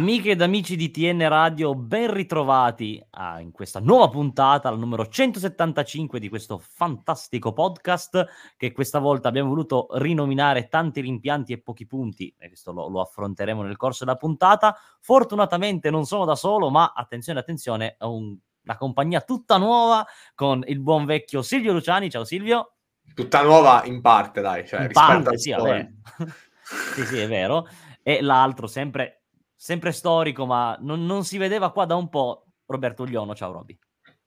Amiche ed amici di TN Radio, ben ritrovati ah, in questa nuova puntata, la numero 175 di questo fantastico podcast che questa volta abbiamo voluto rinominare tanti rimpianti e pochi punti, e questo lo, lo affronteremo nel corso della puntata. Fortunatamente non sono da solo, ma attenzione, attenzione, ho un, una compagnia tutta nuova con il buon vecchio Silvio Luciani. Ciao Silvio. Tutta nuova in parte, dai, cioè in parte, sì, sì, sì, è vero. E l'altro sempre sempre storico, ma non, non, si vedeva qua da un po'. Roberto Ugliono, ciao Roby.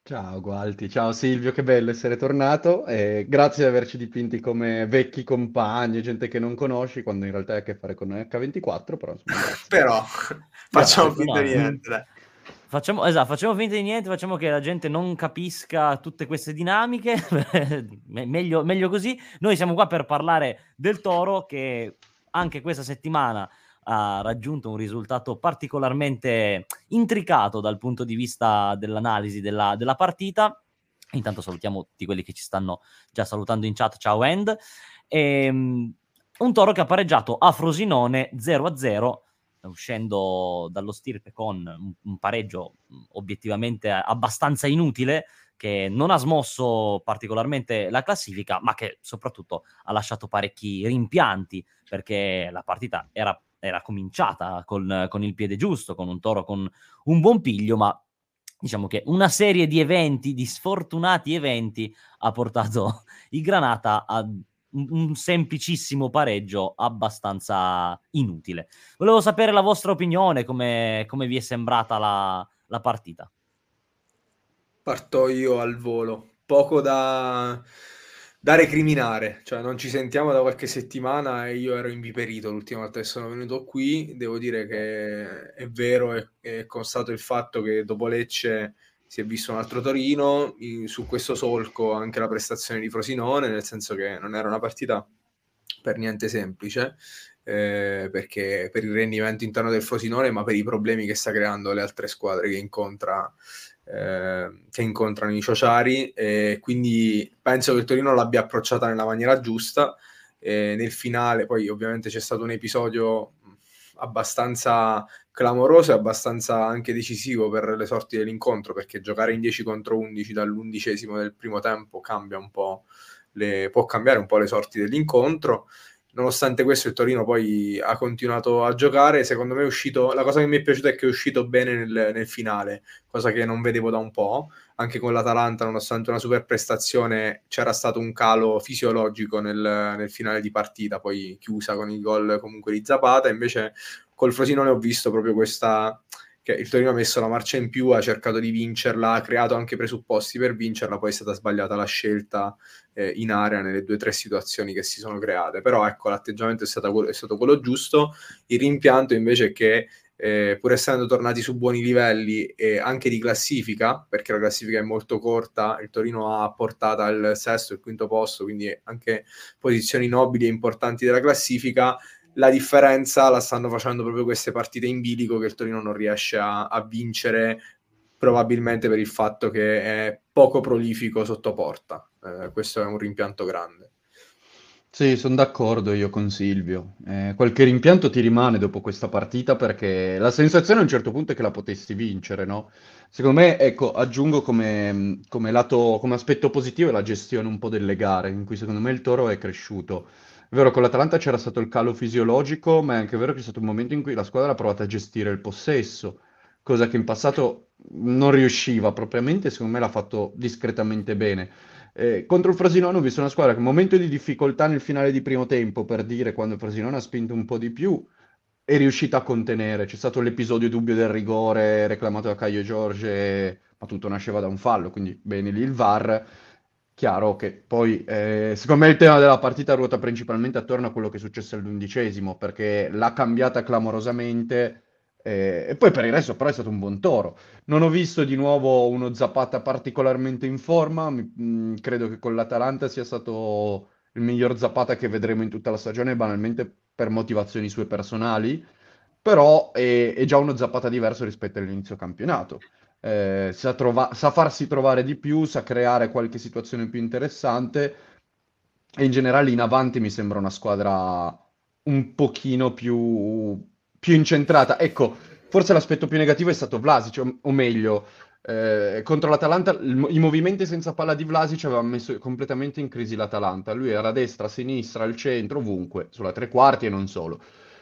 Ciao Gualti, ciao Silvio, che bello essere tornato e grazie di averci dipinti come vecchi compagni, gente che non conosci, quando in realtà hai a che fare con H24, però... però facciamo finta di niente, Facciamo, esatto, facciamo finta di niente, facciamo che la gente non capisca tutte queste dinamiche, meglio, meglio così. Noi siamo qua per parlare del Toro che anche questa settimana ha raggiunto un risultato particolarmente intricato dal punto di vista dell'analisi della, della partita. Intanto salutiamo tutti quelli che ci stanno già salutando in chat. Ciao End. E, ehm, un toro che ha pareggiato a Frosinone 0-0 uscendo dallo stirpe con un, un, pareggio obiettivamente abbastanza inutile che non ha smosso particolarmente la classifica ma che soprattutto ha lasciato parecchi rimpianti perché la partita era era cominciata con, con il piede giusto, con un toro con un buon piglio, ma diciamo che una serie di eventi, di sfortunati eventi, ha portato i Granata a un semplicissimo pareggio abbastanza inutile. Volevo sapere la vostra opinione, come, come vi è sembrata la, la partita. Parto io al volo. Poco da da recriminare, cioè non ci sentiamo da qualche settimana e io ero inviperito l'ultima volta che sono venuto qui, devo dire che è vero e è constato il fatto che dopo Lecce si è visto un altro Torino, in, su questo solco anche la prestazione di Frosinone, nel senso che non era una partita per niente semplice, eh, perché per il rendimento interno del Frosinone, ma per i problemi che sta creando le altre squadre che incontra eh, che incontrano i Ciociari e quindi penso che il Torino l'abbia approcciata nella maniera giusta. E nel finale poi ovviamente c'è stato un episodio abbastanza clamoroso e abbastanza anche decisivo per le sorti dell'incontro perché giocare in 10 contro 11 dall'undicesimo del primo tempo cambia un po' le, può cambiare un po' le sorti dell'incontro nonostante questo il Torino poi ha continuato a giocare, secondo me è uscito, la cosa che mi è piaciuta è che è uscito bene nel, nel finale, cosa che non vedevo da un po', anche con l'Atalanta nonostante una super prestazione c'era stato un calo fisiologico nel, nel finale di partita, poi chiusa con il gol comunque di Zapata, invece col Frosinone ho visto proprio questa che il Torino ha messo la marcia in più, ha cercato di vincerla, ha creato anche presupposti per vincerla, poi è stata sbagliata la scelta eh, in area nelle due o tre situazioni che si sono create. Però ecco, l'atteggiamento è, stato, è stato quello giusto. Il rimpianto invece è che eh, pur essendo tornati su buoni livelli e anche di classifica, perché la classifica è molto corta, il Torino ha portato al sesto e quinto posto, quindi anche posizioni nobili e importanti della classifica, la differenza la stanno facendo proprio queste partite in bilico che il Torino non riesce a, a vincere probabilmente per il fatto che è poco prolifico sotto porta. Eh, questo è un rimpianto grande. Sì, sono d'accordo io con Silvio. Eh, qualche rimpianto ti rimane dopo questa partita perché la sensazione a un certo punto è che la potessi vincere, no? Secondo me, ecco, aggiungo come, come lato, come aspetto positivo la gestione un po' delle gare, in cui secondo me il Toro è cresciuto. Vero, con l'Atalanta c'era stato il calo fisiologico, ma è anche vero che c'è stato un momento in cui la squadra ha provato a gestire il possesso, cosa che in passato non riusciva propriamente, secondo me l'ha fatto discretamente bene. Eh, contro il Frosinone ho visto una squadra che in momento di difficoltà nel finale di primo tempo, per dire quando il Frosinone ha spinto un po' di più, è riuscita a contenere. C'è stato l'episodio dubbio del rigore reclamato da Caio Giorge, ma tutto nasceva da un fallo, quindi bene lì il VAR Chiaro che poi, eh, secondo me il tema della partita ruota principalmente attorno a quello che è successo all'undicesimo, perché l'ha cambiata clamorosamente eh, e poi per il resto però è stato un buon toro. Non ho visto di nuovo uno Zapata particolarmente in forma, mh, mm, credo che con l'Atalanta sia stato il miglior Zapata che vedremo in tutta la stagione, banalmente per motivazioni sue personali, però è, è già uno Zapata diverso rispetto all'inizio campionato eh, sa, trova- sa farsi trovare di più, sa creare qualche situazione più interessante e in generale in avanti mi sembra una squadra un pochino più, più incentrata. Ecco, forse l'aspetto più negativo è stato Vlasic, o, o meglio, eh, contro l'Atalanta il, i movimenti senza palla di Vlasic avevano messo completamente in crisi l'Atalanta. Lui era a destra, a sinistra, al centro, ovunque, sulla tre quarti e non solo.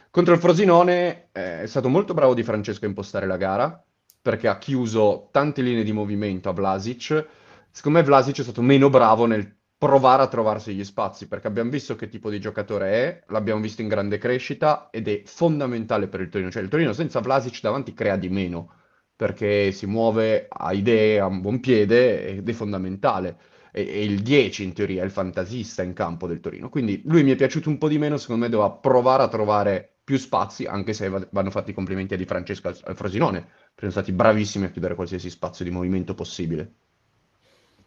Contro il Frosinone eh, è stato molto bravo Di Francesco a impostare la gara, perché ha chiuso tante linee di movimento a Vlasic. Secondo me Vlasic è stato meno bravo nel provare a trovarsi gli spazi, perché abbiamo visto che tipo di giocatore è, l'abbiamo visto in grande crescita ed è fondamentale per il Torino. Cioè il Torino senza Vlasic davanti crea di meno, perché si muove, ha idee, ha un buon piede ed è fondamentale. È il 10 in teoria, il fantasista in campo del Torino. Quindi lui mi è piaciuto un po' di meno, secondo me doveva provare a trovare più spazi, anche se vanno fatti i complimenti a Di Francesco al Frosinone, sono stati bravissimi a chiudere qualsiasi spazio di movimento possibile.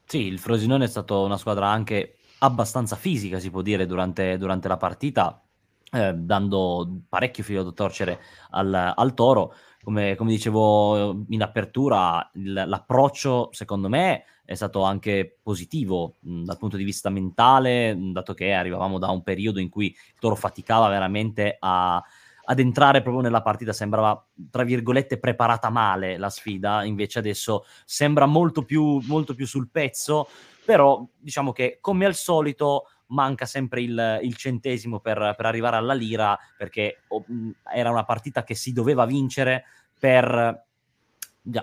Sì, il Frosinone è stata una squadra anche abbastanza fisica, si può dire, durante, durante la partita, eh, dando parecchio filo da torcere al, al Toro. Come, come, dicevo in apertura, l'approccio secondo me è stato anche positivo mh, dal punto di vista mentale, mh, dato che arrivavamo da un periodo in cui il Toro faticava veramente a, ad entrare proprio nella partita sembrava, tra virgolette, preparata male la sfida, invece adesso sembra molto più, molto più sul pezzo, però diciamo che come al solito manca sempre il, il centesimo per, per, arrivare alla lira, perché oh, era una partita che si doveva vincere per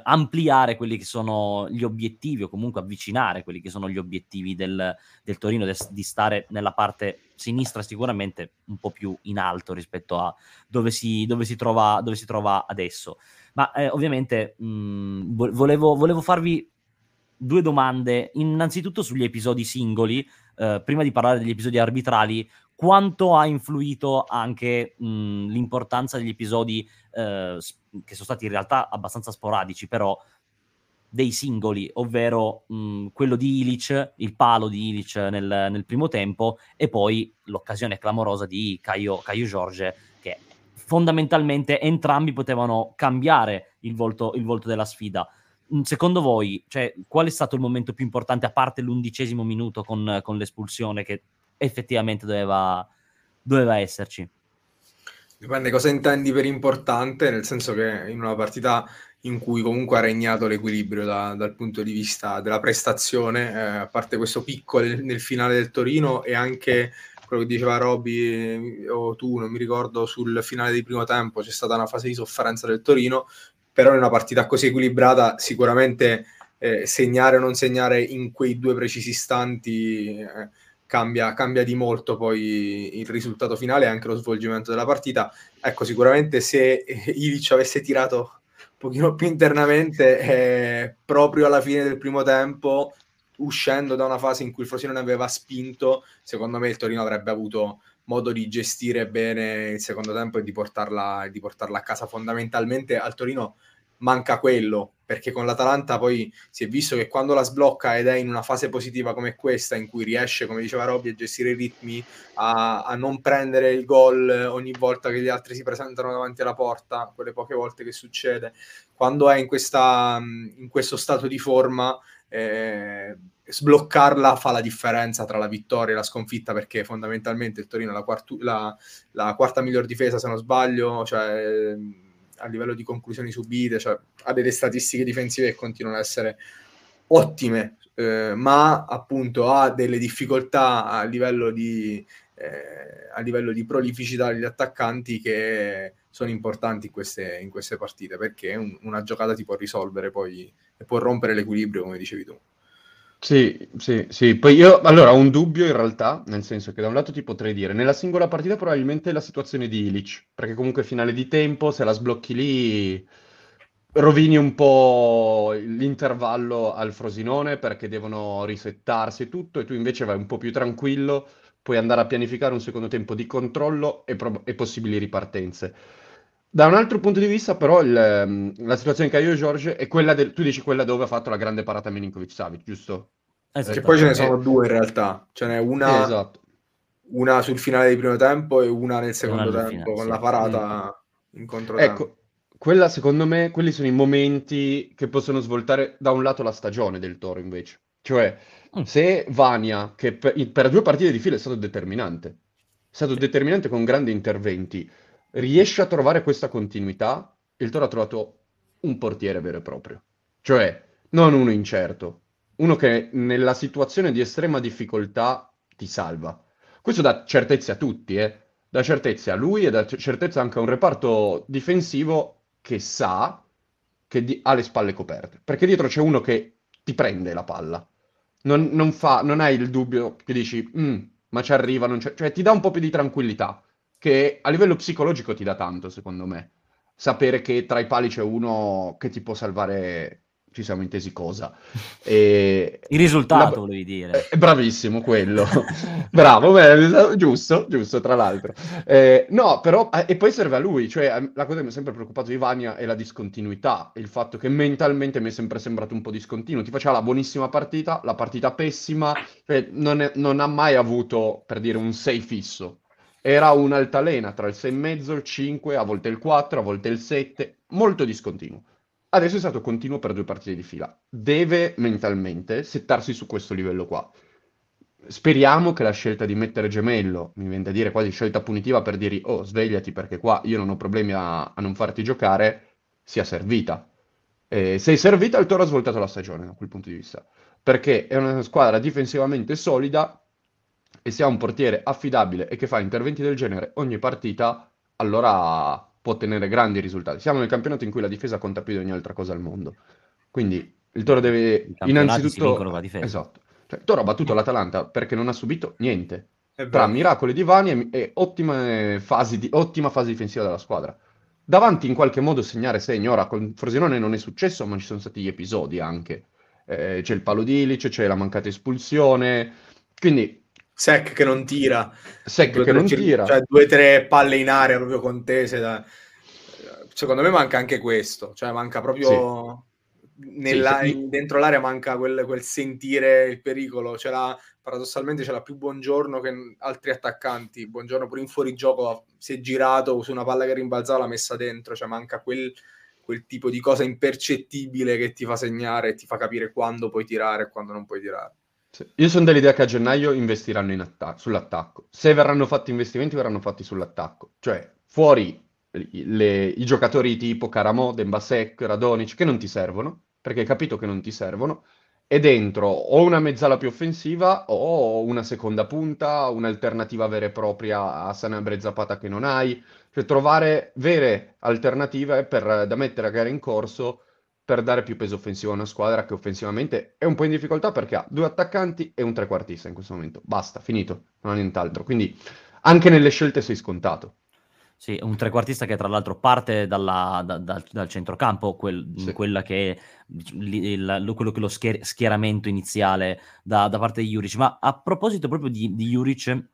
ampliare quelli che sono gli obiettivi o comunque avvicinare quelli che sono gli obiettivi del, del Torino de, di stare nella parte sinistra sicuramente un po' più in alto rispetto a dove si, dove si, trova, dove si trova adesso. Ma eh, ovviamente mh, volevo, volevo farvi due domande innanzitutto sugli episodi singoli eh, prima di parlare degli episodi arbitrali quanto ha influito anche mh, l'importanza degli episodi eh, che sono stati in realtà abbastanza sporadici, però dei singoli, ovvero mh, quello di Ilic, il palo di Ilic nel, nel, primo tempo e poi l'occasione clamorosa di Caio, Caio Giorge che fondamentalmente entrambi potevano cambiare il volto, il volto della sfida. Secondo voi, cioè, qual è stato il momento più importante, a parte l'undicesimo minuto con, con l'espulsione che effettivamente doveva, doveva esserci? Dipende cosa intendi per importante, nel senso che in una partita in cui comunque ha regnato l'equilibrio da, dal punto di vista della prestazione, eh, a parte questo picco nel, nel, finale del Torino e anche quello che diceva Robby o tu, non mi ricordo, sul finale di primo tempo c'è stata una fase di sofferenza del Torino, però in una partita così equilibrata sicuramente eh, segnare o non segnare in quei due precisi istanti... Eh, cambia, cambia, di molto poi il risultato finale e anche lo svolgimento della partita. Ecco, sicuramente se Ilic avesse tirato un pochino più internamente, eh, proprio alla fine del primo tempo, uscendo da una fase in cui il Frosinone aveva spinto, secondo me il Torino avrebbe avuto modo di gestire bene il secondo tempo e di portarla, di portarla a casa. Fondamentalmente al Torino manca quello, perché con l'Atalanta poi si è visto che quando la sblocca ed è in una fase positiva come questa, in cui riesce, come diceva Robby, a gestire i ritmi, a, a, non prendere il gol ogni volta che gli altri si presentano davanti alla porta, quelle poche volte che succede, quando è in, questa, in questo stato di forma, eh, sbloccarla fa la differenza tra la vittoria e la sconfitta, perché fondamentalmente il Torino è la, quartu- la, la quarta miglior difesa, se non sbaglio, cioè a livello di conclusioni subite, cioè ha delle statistiche difensive che continuano ad essere ottime, eh, ma appunto ha delle difficoltà a livello di, eh, a livello di prolificità degli attaccanti che sono importanti in queste, in queste partite, perché un, una giocata ti può risolvere poi e può rompere l'equilibrio, come dicevi tu. Sì, sì, sì. Poi io allora ho un dubbio in realtà, nel senso che da un lato ti potrei dire, nella singola partita probabilmente la situazione di Ilic, perché comunque finale di tempo, se la sblocchi lì rovini un po' l'intervallo al Frosinone perché devono risettarsi e tutto, e tu invece vai un po' più tranquillo, puoi andare a pianificare un secondo tempo di controllo e, pro- e possibili ripartenze. Da un altro punto di vista, però, il, ehm, la situazione che ha io e Giorgio è quella del, tu dici quella dove ha fatto la grande parata Milinkovic-Savic, giusto? Esatto. Che poi ce ne sono due in realtà, ce n'è una, esatto. una sul finale di primo tempo e una nel secondo una tempo, finale, con sì. la parata mm. in controtempo. Ecco, quella secondo me, quelli sono i momenti che possono svoltare da un lato la stagione del Toro invece. Cioè, mm. se Vania, che per, per, due partite di fila è stato determinante, è stato determinante con grandi interventi, riesce a trovare questa continuità il Toro ha trovato un portiere vero e proprio. Cioè, non uno incerto, uno che nella situazione di estrema difficoltà ti salva. Questo dà certezze a tutti, eh? dà certezze a lui e dà certezza anche a un reparto difensivo che sa che di- ha le spalle coperte. Perché dietro c'è uno che ti prende la palla. Non, non fa, non hai il dubbio che dici, "Mm, ma ci arriva, non c'è-" cioè ti dà un po' più di tranquillità, che a livello psicologico ti dà tanto, secondo me. Sapere che tra i pali c'è uno che ti può salvare ci siamo intesi cosa. E... Il risultato, la... volevi dire. È bravissimo quello. Bravo, beh, giusto, giusto, tra l'altro. Eh, no, però, eh, e poi serve a lui, cioè la cosa che mi è sempre preoccupato di Vania è la discontinuità, il fatto che mentalmente mi è sempre sembrato un po' discontinuo. Ti faceva la buonissima partita, la partita pessima, cioè non, è, non ha mai avuto, per dire, un 6 fisso. Era un'altalena tra il 6,5, il 5, a volte il 4, a volte il 7, molto discontinuo. Adesso è stato continuo per due partite di fila. Deve mentalmente settarsi su questo livello qua. Speriamo che la scelta di mettere Gemello, mi viene da dire quasi scelta punitiva per dire oh svegliati perché qua io non ho problemi a, a non farti giocare, sia servita. E se è servita il Toro ha svoltato la stagione da quel punto di vista. Perché è una squadra difensivamente solida e se ha un portiere affidabile e che fa interventi del genere ogni partita, allora può ottenere grandi risultati. Siamo nel campionato in cui la difesa conta più di ogni altra cosa al mondo. Quindi il Toro deve innanzitutto... Esatto. Cioè, il Toro ha battuto l'Atalanta perché non ha subito niente. Tra miracoli di Vani e, e fasi di, ottima fase difensiva della squadra. Davanti in qualche modo segnare segno. Ora con Frosinone non è successo, ma ci sono stati gli episodi anche. Eh, c'è il palo di Ilice, c'è la mancata espulsione. Quindi Sec che non tira. Sec due, che non tira. Cioè due o tre palle in aria proprio contese. Da... Secondo me manca anche questo. Cioè manca proprio... Sì. Nella, sì, sì. dentro l'area manca quel, quel, sentire il pericolo. Ce l'ha, paradossalmente ce l'ha più Buongiorno che altri attaccanti. Buongiorno pure in fuorigioco si è girato su una palla che rimbalzava, l'ha messa dentro. Cioè manca quel, quel tipo di cosa impercettibile che ti fa segnare e ti fa capire quando puoi tirare e quando non puoi tirare. Io sono dell'idea che a gennaio investiranno in atta- sull'attacco. Se verranno fatti investimenti, verranno fatti sull'attacco. Cioè, fuori le, i giocatori tipo Caramo, Dembasek, Radonic, che non ti servono, perché hai capito che non ti servono, e dentro o una mezzala più offensiva o una seconda punta, un'alternativa vera e propria a Sanabria Zapata che non hai. Cioè, trovare vere alternative per, da mettere a gara in corso per dare più peso offensivo a una squadra che offensivamente è un po' in difficoltà perché ha due attaccanti e un trequartista in questo momento. Basta, finito, non ha nient'altro. Quindi anche nelle scelte sei scontato. Sì, un trequartista che tra l'altro parte dalla, da, da, dal centrocampo, quel, sì. quella che è il, quello che lo schier- schieramento iniziale da, da, parte di Juric. Ma a proposito proprio di, di Juric,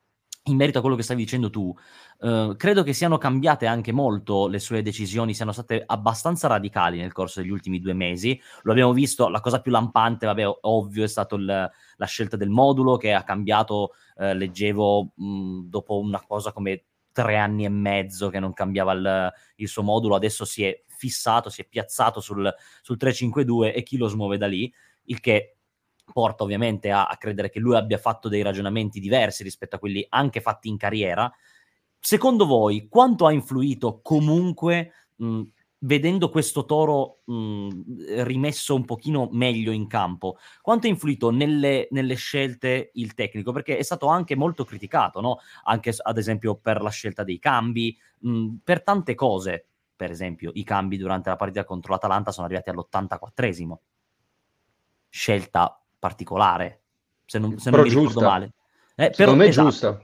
in merito a quello che stavi dicendo tu, eh, credo che siano cambiate anche molto le sue decisioni, siano state abbastanza radicali nel corso degli ultimi due mesi. Lo abbiamo visto, la cosa più lampante, vabbè, ovvio, è stata la scelta del modulo che ha cambiato, eh, leggevo mh, dopo una cosa come tre anni e mezzo che non cambiava il, il, suo modulo, adesso si è fissato, si è piazzato sul, sul 352 e chi lo smuove da lì, il che porta ovviamente a, a, credere che lui abbia fatto dei ragionamenti diversi rispetto a quelli anche fatti in carriera. Secondo voi, quanto ha influito comunque, mh, vedendo questo toro mh, rimesso un pochino meglio in campo, quanto ha influito nelle, nelle, scelte il tecnico? Perché è stato anche molto criticato, no? anche ad esempio per la scelta dei cambi, mh, per tante cose. Per esempio, i cambi durante la partita contro l'Atalanta sono arrivati all'84esimo. Scelta particolare, se non, se non mi ricordo male. Eh, però, me è esatto. giusta.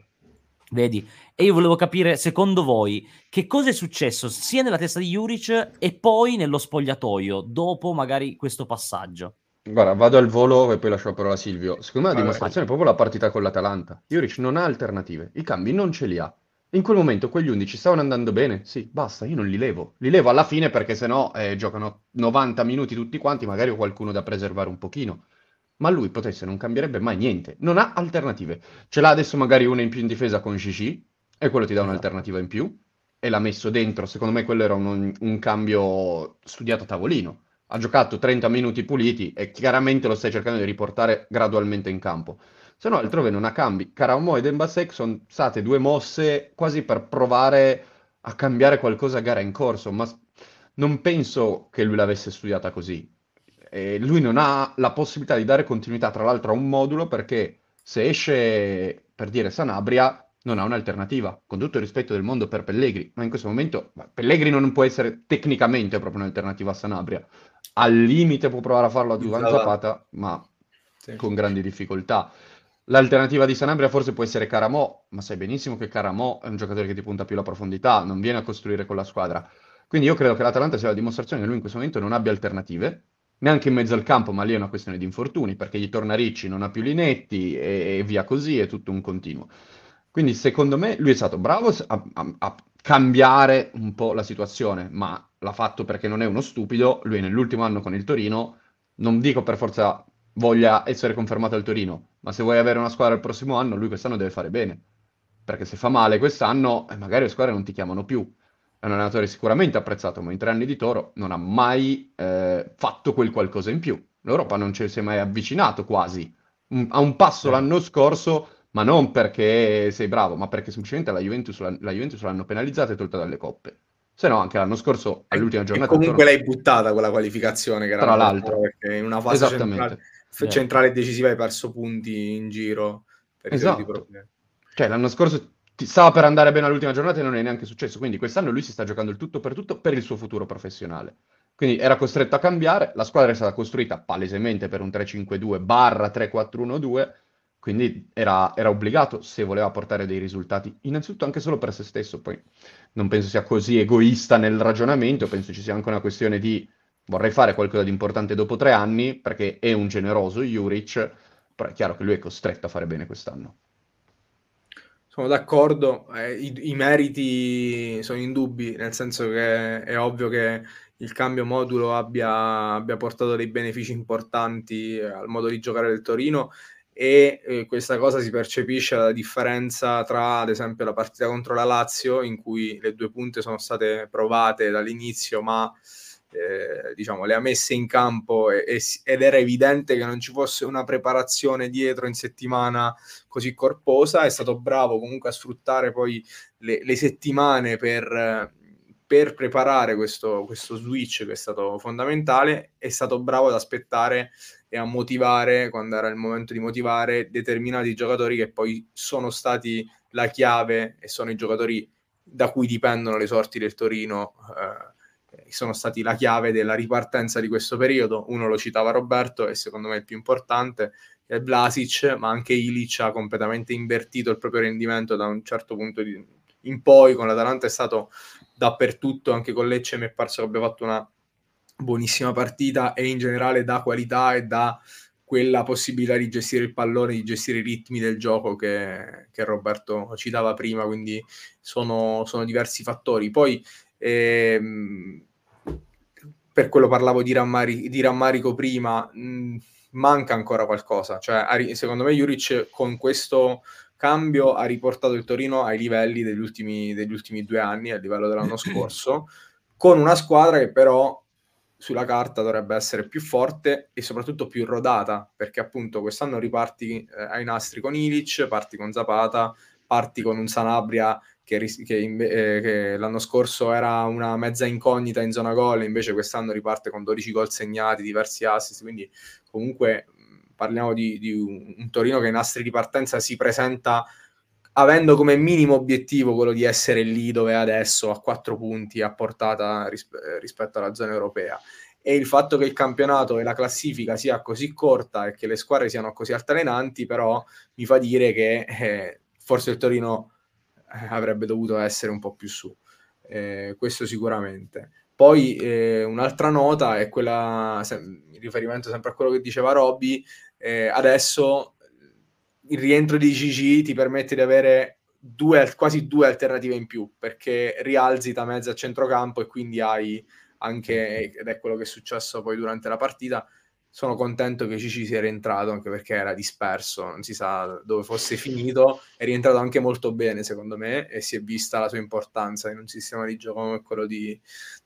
Vedi? E io volevo capire, secondo voi, che cosa è successo sia nella testa di Juric e poi nello spogliatoio, dopo magari questo passaggio? Guarda, vado al volo e poi lascio la parola a Silvio. Secondo me la dimostrazione è proprio la partita con l'Atalanta. Juric non ha alternative, i cambi non ce li ha. In quel momento quegli 11 stavano andando bene? Sì, basta, io non li levo. Li levo alla fine perché sennò eh, giocano 90 minuti tutti quanti, magari ho qualcuno da preservare un pochino ma lui potesse non cambierebbe mai niente. Non ha alternative. Ce l'ha adesso magari una in più in difesa con Shishi, e quello ti dà esatto. un'alternativa in più, e l'ha messo dentro. Secondo me quello era un, un, cambio studiato a tavolino. Ha giocato 30 minuti puliti e chiaramente lo stai cercando di riportare gradualmente in campo. Se no, altrove non ha cambi. Karamo e Dembasek sono state due mosse quasi per provare a cambiare qualcosa a gara in corso, ma non penso che lui l'avesse studiata così. E lui non ha la possibilità di dare continuità, tra l'altro, a un modulo perché se esce, per dire, Sanabria, non ha un'alternativa, con tutto il rispetto del mondo per Pellegrini, ma in questo momento Pellegrini non può essere tecnicamente proprio un'alternativa a Sanabria. Al limite può provare a farlo a Duvan Zapata, ma sì. con grandi difficoltà. L'alternativa di Sanabria forse può essere Caramò, ma sai benissimo che Caramò è un giocatore che ti punta più la profondità, non viene a costruire con la squadra. Quindi io credo che l'Atalanta sia la dimostrazione che lui in questo momento non abbia alternative, neanche in mezzo al campo, ma lì è una questione di infortuni, perché gli torna Ricci, non ha più Linetti e, e via così, è tutto un continuo. Quindi secondo me lui è stato bravo a, a, a, cambiare un po' la situazione, ma l'ha fatto perché non è uno stupido. Lui nell'ultimo anno con il Torino, non dico per forza voglia essere confermato al Torino, ma se vuoi avere una squadra il prossimo anno, lui quest'anno deve fare bene. Perché se fa male quest'anno, eh, magari le squadre non ti chiamano più. È un allenatore sicuramente apprezzato, ma in tre anni di Toro non ha mai eh, fatto quel qualcosa in più. L'Europa non ci si è mai avvicinato quasi. a un passo l'anno scorso ma non perché sei bravo, ma perché semplicemente la Juventus, la, la Juventus l'hanno penalizzata e tolta dalle coppe. Se no, anche l'anno scorso, all'ultima giornata... E comunque l'hai buttata quella qualificazione che era tra l'altro perché in una fase centrale, eh. centrale decisiva hai perso punti in giro per esatto. Cioè, l'anno scorso ti stava per andare bene all'ultima giornata e non è neanche successo. Quindi quest'anno lui si sta giocando il tutto per tutto per il suo futuro professionale. Quindi era costretto a cambiare, la squadra è stata costruita palesemente per un 3-5-2 barra 3-4-1-2 quindi era, era, obbligato se voleva portare dei risultati, innanzitutto anche solo per se stesso, poi non penso sia così egoista nel ragionamento, penso ci sia anche una questione di vorrei fare qualcosa di importante dopo tre anni, perché è un generoso Juric, però è chiaro che lui è costretto a fare bene quest'anno. Sono d'accordo, eh, i, i, meriti sono indubbi, nel senso che è ovvio che il cambio modulo abbia, abbia portato dei benefici importanti al modo di giocare del Torino e eh, questa cosa si percepisce la differenza tra ad esempio la partita contro la Lazio in cui le due punte sono state provate dall'inizio ma eh, diciamo le ha messe in campo e, e, ed era evidente che non ci fosse una preparazione dietro in settimana così corposa è stato bravo comunque a sfruttare poi le, le settimane per per preparare questo, questo switch che è stato fondamentale, è stato bravo ad aspettare e a motivare, quando era il momento di motivare, determinati giocatori che poi sono stati la chiave e sono i giocatori da cui dipendono le sorti del Torino, eh, sono stati la chiave della ripartenza di questo periodo. Uno lo citava Roberto e secondo me il più importante è Vlasic, ma anche Ilic ha completamente invertito il proprio rendimento da un certo punto di, in poi, con l'Atalanta è stato dappertutto, anche con Lecce mi è parso che abbia fatto una buonissima partita e in generale da qualità e da quella possibilità di gestire il pallone, di gestire i ritmi del gioco che, che Roberto citava prima, quindi sono, sono diversi fattori. Poi ehm, per quello parlavo di, rammari, di rammarico prima, mh, manca ancora qualcosa, cioè secondo me Juric con questo cambio ha riportato il Torino ai livelli degli ultimi, degli ultimi due anni, al livello dell'anno scorso, con una squadra che però sulla carta dovrebbe essere più forte e soprattutto più rodata, perché appunto quest'anno riparti eh, ai nastri con Ilic, parti con Zapata, parti con un Sanabria che, che, eh, che, l'anno scorso era una mezza incognita in zona gol, invece quest'anno riparte con 12 gol segnati, diversi assist, quindi comunque parliamo di, di un, Torino che ai nastri di partenza si presenta avendo come minimo obiettivo quello di essere lì dove è adesso, a quattro punti, a portata rispe- rispetto alla zona europea. E il fatto che il campionato e la classifica sia così corta e che le squadre siano così altalenanti, però mi fa dire che eh, forse il Torino eh, avrebbe dovuto essere un po' più su. Eh, questo sicuramente. Poi eh, un'altra nota è quella, se, in riferimento sempre a quello che diceva Robby, eh, adesso il rientro di Gigi ti permette di avere due, quasi due alternative in più perché rialzi da mezzo a centrocampo e quindi hai anche, ed è quello che è successo poi durante la partita, sono contento che Cici sia rientrato anche perché era disperso, non si sa dove fosse finito, è rientrato anche molto bene secondo me e si è vista la sua importanza in un sistema di gioco come quello di,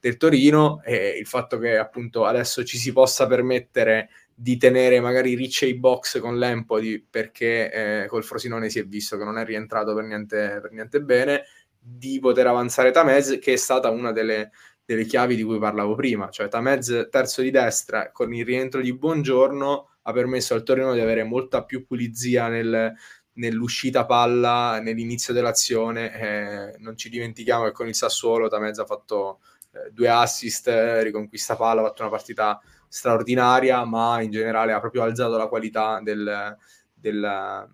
del Torino. E il fatto che appunto adesso ci si possa permettere di tenere magari Ricci box con l'Empoli perché eh, col Frosinone si è visto che non è rientrato per niente, per niente bene, di poter avanzare Tamez che è stata una delle, delle chiavi di cui parlavo prima, cioè Tamez terzo di destra con il rientro di Buongiorno ha permesso al Torino di avere molta più pulizia nel, nell'uscita palla, nell'inizio dell'azione. Eh, non ci dimentichiamo che con il Sassuolo Tamez ha fatto eh, due assist, eh, riconquista palla, ha fatto una partita straordinaria, ma in generale ha proprio alzato la qualità del, del,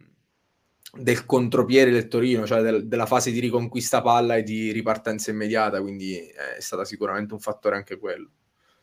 del contropiede del Torino, cioè del, della fase di riconquista palla e di ripartenza immediata, quindi è stata sicuramente un fattore anche quello.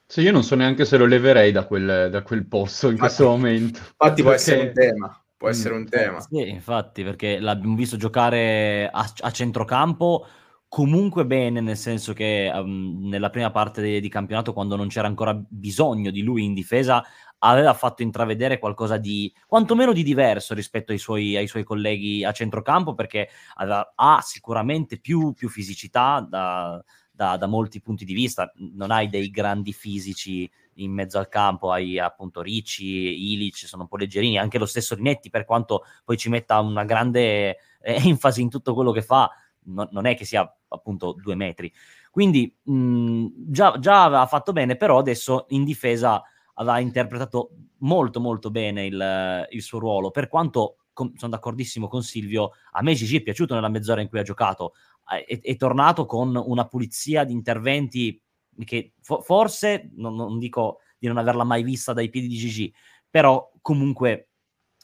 Sì, io non so neanche se lo leverei da quel, da quel posto in infatti, questo momento. Infatti può essere un tema. Può mm, essere un tema. Sì, infatti, perché l'abbiamo visto giocare a, a centrocampo comunque bene, nel senso che um, nella prima parte di, di, campionato, quando non c'era ancora bisogno di lui in difesa, aveva fatto intravedere qualcosa di quantomeno di diverso rispetto ai suoi, ai suoi colleghi a centrocampo, perché aveva, ha sicuramente più, più fisicità da, da, da, molti punti di vista. Non hai dei grandi fisici in mezzo al campo, hai appunto Ricci, Ilic, sono un po' leggerini, anche lo stesso Rinetti, per quanto poi ci metta una grande eh, enfasi in tutto quello che fa, no, non è che sia appunto due metri. Quindi mh, già, già aveva fatto bene, però adesso in difesa aveva interpretato molto molto bene il, il suo ruolo, per quanto con, sono d'accordissimo con Silvio, a me Gigi è piaciuto nella mezz'ora in cui ha giocato, è, è tornato con una pulizia di interventi che fo- forse, non, non, dico di non averla mai vista dai piedi di Gigi, però comunque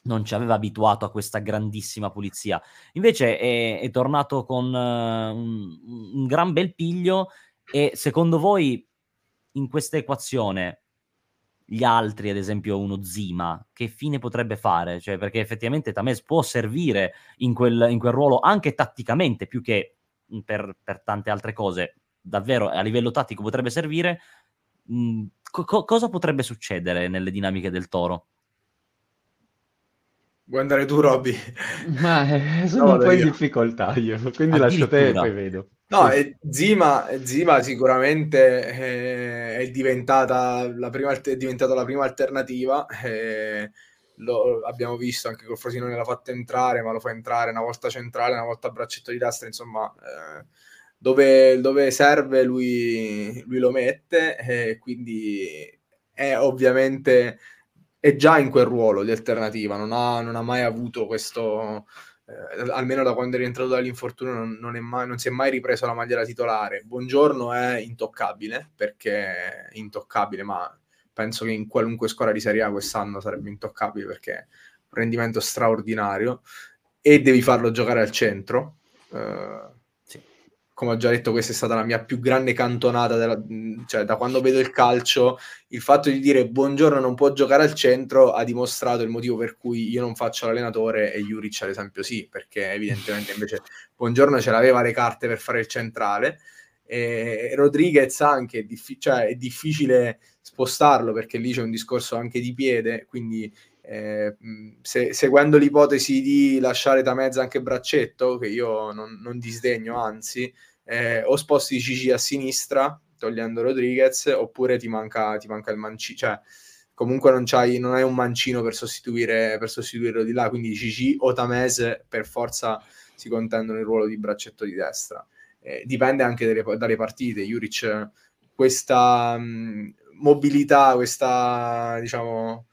non ci aveva abituato a questa grandissima pulizia. Invece è, è tornato con uh, un, un gran bel piglio e secondo voi in questa equazione gli altri, ad esempio uno Zima, che fine potrebbe fare? Cioè, perché effettivamente Tames può servire in quel, in quel ruolo anche tatticamente più che per, per, tante altre cose. Davvero a livello tattico potrebbe servire. Co- cosa potrebbe succedere nelle dinamiche del toro? Vuoi andare tu, Robby? Ma eh, sono no, un po' in difficoltà io, quindi lascio te e poi vedo. No, sì. Zima, Zima sicuramente eh, è, diventata la prima, è diventata la prima alternativa. Eh, lo abbiamo visto anche col Frosinone l'ha fatto entrare, ma lo fa entrare una volta centrale, una volta a braccetto di destra, insomma, eh, dove, dove, serve lui, lui lo mette, e quindi è ovviamente è già in quel ruolo di alternativa, non ha, non ha mai avuto questo eh, almeno da quando è rientrato dall'infortunio non, non, mai, non, si è mai ripreso la maglia titolare. Buongiorno è intoccabile, perché è intoccabile, ma penso che in qualunque squadra di Serie A quest'anno sarebbe intoccabile perché è un rendimento straordinario e devi farlo giocare al centro. Uh, come ho già detto, questa è stata la mia più grande cantonata, della, cioè da quando vedo il calcio, il fatto di dire buongiorno non può giocare al centro ha dimostrato il motivo per cui io non faccio l'allenatore e Juric ad esempio sì, perché evidentemente invece buongiorno ce l'aveva le carte per fare il centrale. E Rodriguez anche è, diffi- cioè, è difficile spostarlo perché lì c'è un discorso anche di piede, quindi eh, se, seguendo l'ipotesi di lasciare da mezzo anche Braccetto, che io non, non disdegno, anzi, eh, o sposti Gigi a sinistra, togliendo Rodriguez, oppure ti manca, ti manca il mancino, cioè comunque non, non, hai un mancino per, per sostituirlo di là, quindi Gigi o Tamese per forza si contendono il ruolo di braccetto di destra. Eh, dipende anche delle, dalle partite. Juric, questa mh, mobilità, questa diciamo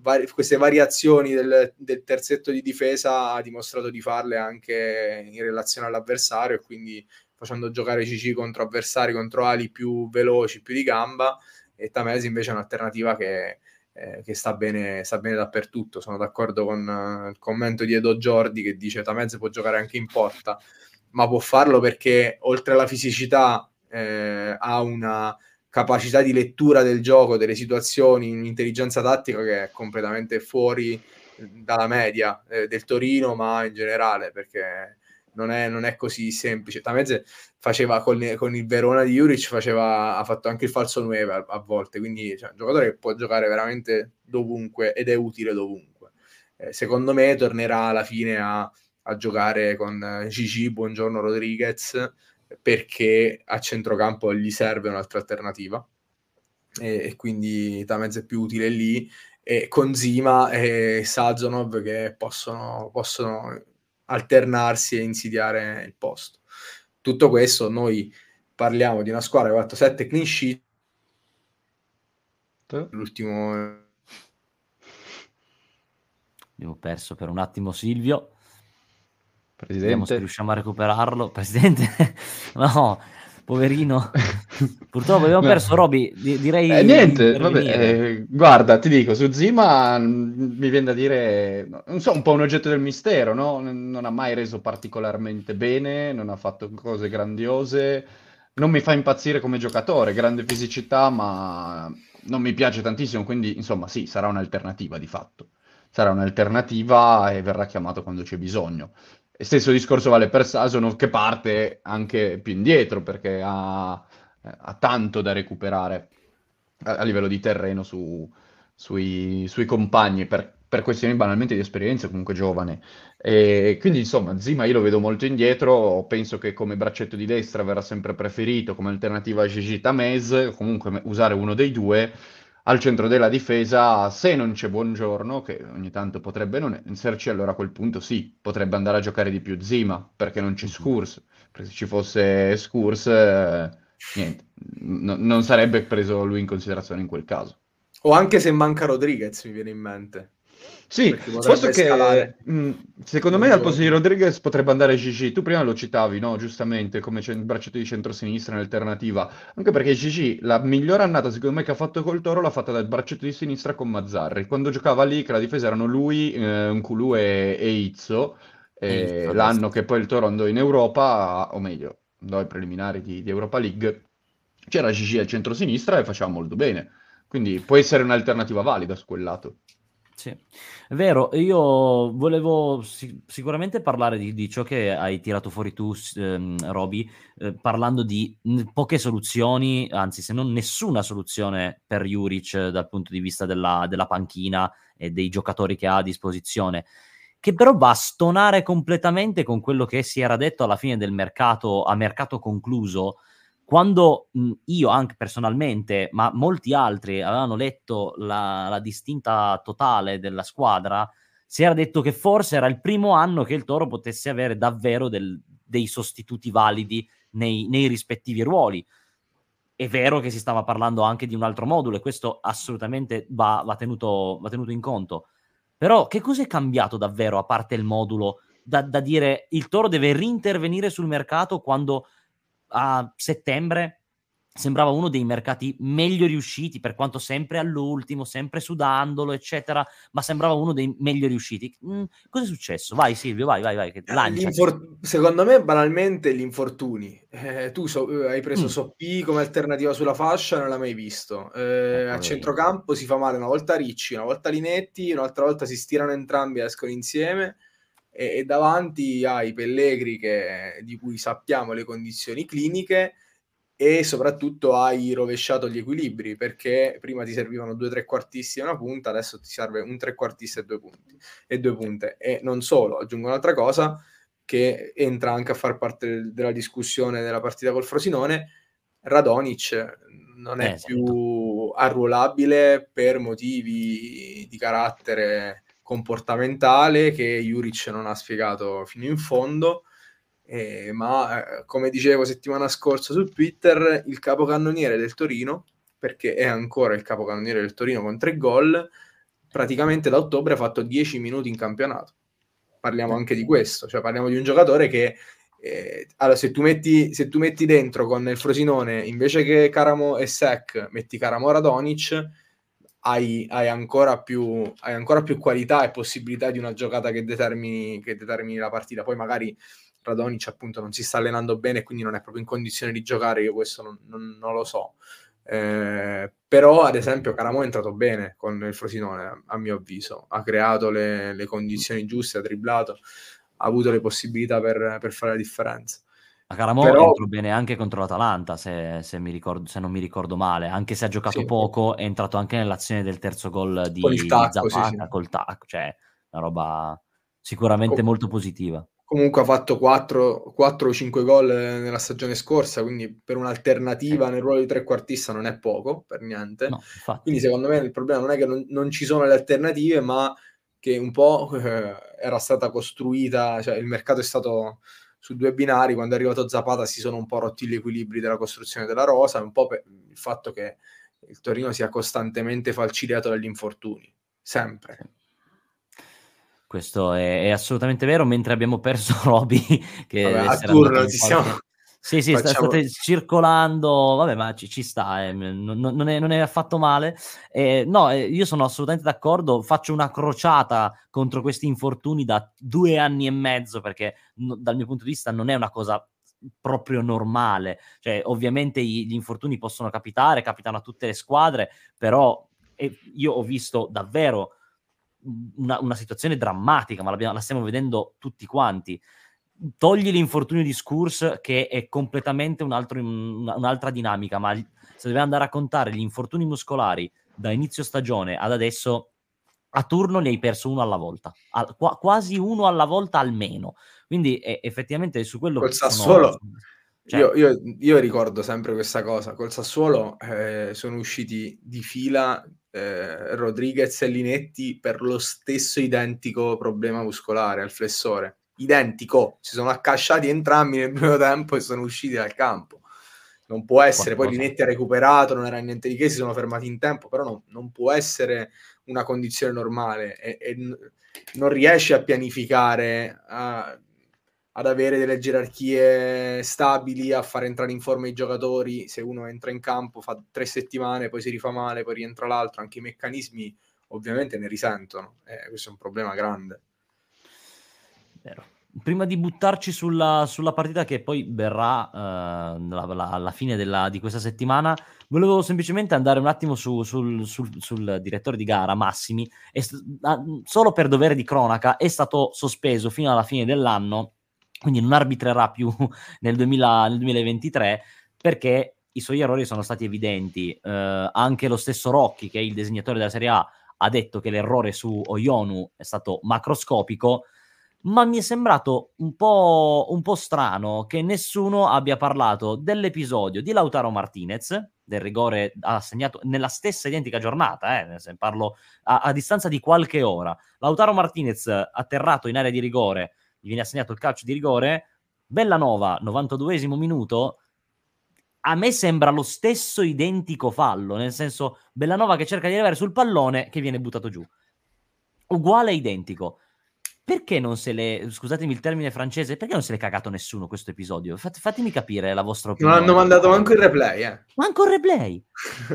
vari, queste variazioni del, del, terzetto di difesa ha dimostrato di farle anche in relazione all'avversario e quindi facendo giocare CC contro avversari, contro ali più veloci, più di gamba e Tamesi invece è un'alternativa che, eh, che sta, bene, sta, bene, dappertutto. Sono d'accordo con uh, il commento di Edo Giordi che dice Tamese può giocare anche in porta, ma può farlo perché oltre alla fisicità eh, ha una capacità di lettura del gioco, delle situazioni, un'intelligenza tattica che è completamente fuori dalla media eh, del Torino, ma in generale, perché non è, non è così semplice. Tameze faceva con, con, il Verona di Juric, faceva, ha fatto anche il falso 9 a, a volte, quindi cioè, un giocatore che può giocare veramente dovunque ed è utile dovunque. Eh, secondo me tornerà alla fine a, a giocare con Gigi, Buongiorno Rodriguez, perché a centrocampo gli serve un'altra alternativa e, e quindi Tamez è più utile lì e con Zima e Sazonov che possono, possono alternarsi e insidiare il posto. Tutto questo noi parliamo di una squadra che ha fatto 7 clean sheet. L'ultimo... Abbiamo perso per un attimo Silvio. Presidente. Vediamo se riusciamo a recuperarlo. Presidente, no, poverino. Purtroppo abbiamo perso Roby, di- direi... Eh, niente, vabbè, eh, guarda, ti dico, su Zima mm, mi viene da dire, non so, un po' un oggetto del mistero, no? Non ha mai reso particolarmente bene, non ha fatto cose grandiose, non mi fa impazzire come giocatore, grande fisicità, ma non mi piace tantissimo, quindi insomma sì, sarà un'alternativa di fatto. Sarà un'alternativa e verrà chiamato quando c'è bisogno. Stesso discorso vale per Sasonov che parte anche più indietro perché ha, ha tanto da recuperare a, a livello di terreno su, sui, sui, compagni per, per, questioni banalmente di esperienza, comunque giovane. E quindi insomma Zima io lo vedo molto indietro, penso che come braccetto di destra verrà sempre preferito come alternativa a Gigi Tamez, comunque usare uno dei due al centro della difesa, se non c'è Buongiorno, che ogni tanto potrebbe non esserci, allora a quel punto sì, potrebbe andare a giocare di più Zima, perché non c'è Scurs, perché se ci fosse Scurs, eh, niente, n- non sarebbe preso lui in considerazione in quel caso. O anche se manca Rodriguez, mi viene in mente. Sì, posto che mh, mm, secondo me al posto di Rodriguez potrebbe andare Gigi. Tu prima lo citavi, no? Giustamente, come c'è il braccetto di centrosinistra in alternativa. Anche perché Gigi, la migliore annata secondo me che ha fatto col Toro l'ha fatta dal braccetto di sinistra con Mazzarri. Quando giocava lì, che la difesa erano lui, eh, Nkulu e, e Izzo. Eh, l'anno che poi il Toro andò in Europa, o meglio, andò ai preliminari di, di Europa League, c'era Gigi al centro-sinistra e faceva molto bene. Quindi può essere un'alternativa valida su quel lato. Sì, è vero, io volevo sic- sicuramente parlare di, di ciò che hai tirato fuori tu, ehm, Roby, eh, parlando di n- poche soluzioni, anzi se non nessuna soluzione per Juric eh, dal punto di vista della, della panchina e dei giocatori che ha a disposizione, che però va a stonare completamente con quello che si era detto alla fine del mercato, a mercato concluso, quando mh, io anche personalmente, ma molti altri avevano letto la, la, distinta totale della squadra, si era detto che forse era il primo anno che il Toro potesse avere davvero del, dei sostituti validi nei, nei, rispettivi ruoli. È vero che si stava parlando anche di un altro modulo e questo assolutamente va, va, tenuto, va tenuto, in conto. Però che cosa è cambiato davvero a parte il modulo da, da dire il Toro deve rintervenire sul mercato quando a settembre sembrava uno dei mercati meglio riusciti, per quanto sempre all'ultimo, sempre sudandolo, eccetera, ma sembrava uno dei meglio riusciti. Mm, cosa è successo? Vai Silvio, vai, vai, vai. Eh, Secondo me, banalmente, gli infortuni. Eh, tu so, eh, hai preso mm. Soppi come alternativa sulla fascia, non l'hai mai visto. Eh, a centrocampo si fa male una volta Ricci, una volta Linetti, un'altra volta si stirano entrambi e escono insieme e, e davanti ai Pellegri che, di cui sappiamo le condizioni cliniche e soprattutto hai rovesciato gli equilibri perché prima ti servivano due trequartisti e una punta, adesso ti serve un trequartista e due punti e due punte. E non solo, aggiungo un'altra cosa che entra anche a far parte della discussione della partita col Frosinone, Radonic non è esatto. più arruolabile per motivi di carattere comportamentale che Juric non ha spiegato fino in fondo. Eh, ma eh, come dicevo settimana scorsa su Twitter, il capocannoniere del Torino, perché è ancora il capocannoniere del Torino con tre gol, praticamente da ottobre ha fatto 10 minuti in campionato. Parliamo anche di questo, cioè parliamo di un giocatore che eh, allora, se tu, metti, se tu metti dentro con il Frosinone invece che Caramo e Sec, metti Caramo Radonic, hai, hai, ancora più, hai, ancora più, qualità e possibilità di una giocata che determini, che determini la partita. Poi magari Radonic appunto non si sta allenando bene, quindi non è proprio in condizione di giocare, io questo non, non, non lo so. Eh, però ad esempio Caramo è entrato bene con il Frosinone, a mio avviso, ha creato le, le condizioni giuste, ha dribblato, ha avuto le possibilità per, per fare la differenza. A Caramo Però... entrò bene anche contro l'Atalanta, se, se, ricordo, se, non mi ricordo male, anche se ha giocato sì. poco, è entrato anche nell'azione del terzo gol di, tacco, Zapata sì, sì. col tacco, cioè una roba sicuramente Com- molto positiva. Comunque ha fatto 4, 4 o 5 gol nella stagione scorsa, quindi per un'alternativa nel ruolo di trequartista non è poco, per niente. No, quindi secondo me il problema non è che non, non ci sono le alternative, ma che un po' eh, era stata costruita, cioè il mercato è stato su due binari, quando è arrivato Zapata si sono un po' rotti gli equilibri della costruzione della rosa, un po' per il fatto che il Torino sia costantemente falcidiato dagli infortuni, sempre. Questo è, è assolutamente vero, mentre abbiamo perso Roby che Vabbè, a turno ci siamo... Sì, sì, Facciamo... state circolando, vabbè, ma ci, ci sta, eh. non, non, è, non, è, affatto male. Eh, no, eh, io sono assolutamente d'accordo, faccio una crociata contro questi infortuni da due anni e mezzo, perché no, dal mio punto di vista non è una cosa proprio normale. Cioè, ovviamente gli, gli infortuni possono capitare, capitano a tutte le squadre, però io ho visto davvero una, una situazione drammatica, ma la stiamo vedendo tutti quanti togli l'infortunio di Scurs che è completamente un altro, un'altra dinamica, ma se dobbiamo andare a contare gli infortuni muscolari da inizio stagione ad adesso, a turno ne hai perso uno alla volta, a, qu- quasi uno alla volta almeno. Quindi è, effettivamente su quello Col Sassuolo, cioè... io, io, io, ricordo sempre questa cosa, col Sassuolo eh, sono usciti di fila eh, Rodriguez e Linetti per lo stesso identico problema muscolare al flessore identico, si sono accasciati entrambi nel primo tempo e sono usciti dal campo. Non può essere, Qualcosa. poi Linetti ha recuperato, non era niente di che, si sono fermati in tempo, però no, non può essere una condizione normale e, e non riesce a pianificare, a, ad avere delle gerarchie stabili, a far entrare in forma i giocatori. Se uno entra in campo, fa tre settimane, poi si rifà male, poi rientra l'altro, anche i meccanismi ovviamente ne risentono. Eh, questo è un problema grande. Vero. Prima di buttarci sulla, sulla partita che poi verrà uh, alla, alla fine della, di questa settimana, volevo semplicemente andare un attimo su, sul, sul, sul, direttore di gara, Massimi. È, solo per dovere di cronaca, è stato sospeso fino alla fine dell'anno, quindi non arbitrerà più nel, 2000, nel 2023 perché i suoi errori sono stati evidenti. Uh, anche lo stesso Rocchi, che è il disegnatore della Serie A, ha detto che l'errore su Oyonu è stato macroscopico ma mi è sembrato un po', un po' strano che nessuno abbia parlato dell'episodio di Lautaro Martinez, del rigore assegnato nella stessa identica giornata, eh, parlo a, a, distanza di qualche ora. Lautaro Martinez atterrato in area di rigore, gli viene assegnato il calcio di rigore, Bellanova, 92esimo minuto, a me sembra lo stesso identico fallo, nel senso Bellanova che cerca di arrivare sul pallone che viene buttato giù. Uguale identico perché non se le scusatemi il termine francese, perché non se l'è cagato nessuno questo episodio? Fat, fatemi capire la vostra opinione. Non hanno mandato manco il replay, eh. Manco il replay.